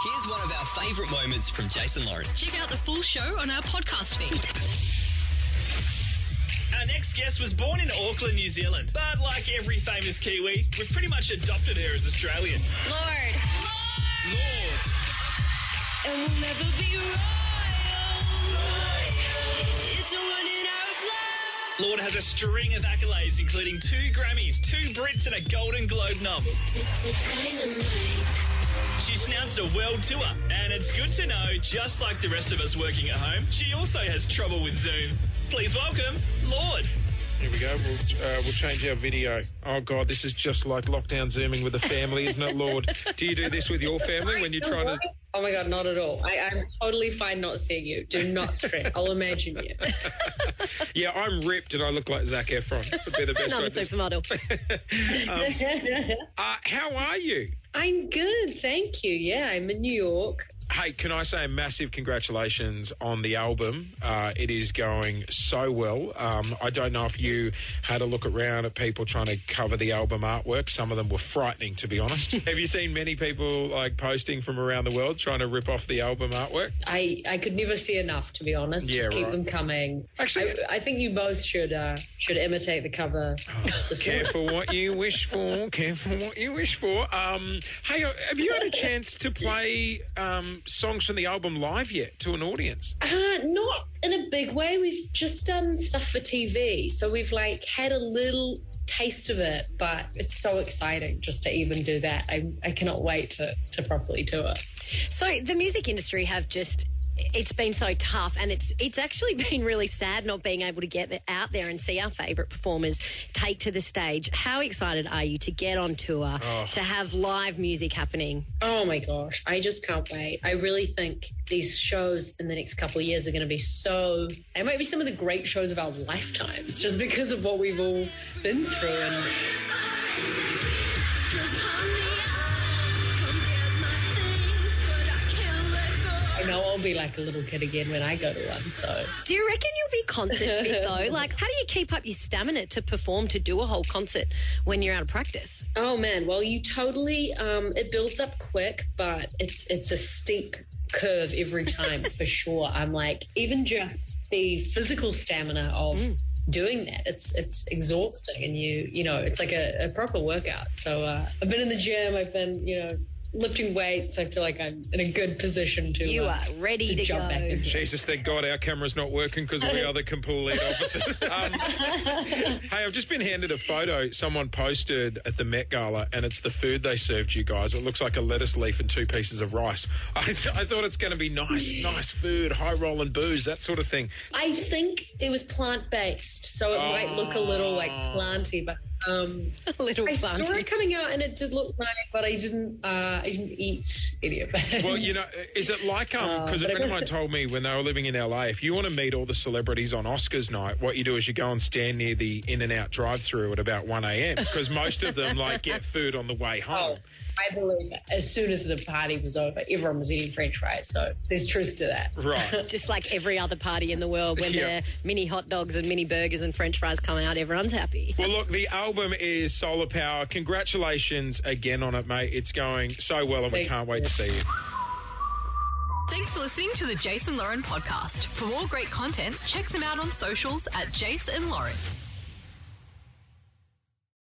Here's one of our favourite moments from Jason Lauren. Check out the full show on our podcast feed. Our next guest was born in Auckland, New Zealand. But like every famous Kiwi, we've pretty much adopted her as Australian. Lorde. Lorde. Lorde. And we'll never be It's running our blood. Lorde has a string of accolades, including two Grammys, two Brits, and a Golden Globe nom. She's announced a world tour, and it's good to know, just like the rest of us working at home, she also has trouble with Zoom. Please welcome Lorde. Here we go. We'll, uh, we'll change our video. Oh, God, this is just like lockdown zooming with a family, isn't it, Lorde? Do you do this with your family when you're trying to. Oh my god, not at all. I, I'm totally fine not seeing you. Do not stress. I'll imagine you. Yeah, I'm ripped and I look like Zac Efron. Would be the best Another supermodel. Uh, how are you? I'm good, thank you. Yeah, I'm in New York. Hey, can I say a massive congratulations on the album? Uh, it is going so well. Um, I don't know if you had a look around at people trying to cover the album artwork. Some of them were frightening, to be honest. Have you seen many people like posting from around the world trying to rip off the album artwork? I, I could never see enough, to be honest. Yeah, Just keep right. them coming. Actually- I, I think you both should uh, should imitate the cover. morning. Careful what you wish for. Careful what you wish for. Um, hey, uh, have you had a chance to play um, songs from the album live yet to an audience? Uh, not in a big way. We've just done stuff for TV, so we've like had a little taste of it, but it's so exciting just to even do that. I, I cannot wait to, to properly do it. So the music industry have just it's been so tough and it's it's actually been really sad not being able to get out there and see our favorite performers take to the stage. How excited are you to get on tour, oh. to have live music happening? Oh my gosh, I just can't wait. I really think these shows in the next couple of years are going to be so. They might be some of the great shows of our lifetimes just because of what we've all been through. And know I'll be like a little kid again when I go to one. So Do you reckon you'll be concert fit though? Like how do you keep up your stamina to perform to do a whole concert when you're out of practice? Oh man, well you totally um it builds up quick, but it's it's a steep curve every time for sure. I'm like even just the physical stamina of doing that, it's it's exhausting and you you know, it's like a, a proper workout. So uh, I've been in the gym, I've been, you know, lifting weights. I feel like I'm in a good position to You uh, are ready to jump go. back into it. Jesus, thank God our camera's not working because we are the complete opposite. Um, hey, I've just been handed a photo someone posted at the Met Gala, and it's the food they served you guys. It looks like a lettuce leaf and two pieces of rice. I, th- I thought it's going to be nice, nice food, high rolling booze, that sort of thing. I think it was plant based, so it might look a little like planty, but um, A little I saw it coming out and it did look nice, but I didn't. Uh, I didn't eat any of it. Well, you know, is it like um? Because a but friend of mine told me when they were living in LA, if you want to meet all the celebrities on Oscars night, what you do is you go and stand near the In-N-Out drive-through at about one a.m. because most of them like get food on the way home. Oh, I believe that. As soon as the party was over, everyone was eating French fries. So there's truth to that. Right. Just like every other party in the world, when Yeah. the mini hot dogs and mini burgers and French fries come out, everyone's happy. Well, look, the album is Solar Power. Congratulations again on it, mate. It's going so well, and we can't wait to see you. Thanks for listening to the Jason Lauren podcast. For more great content, check them out on socials at Jason Lauren.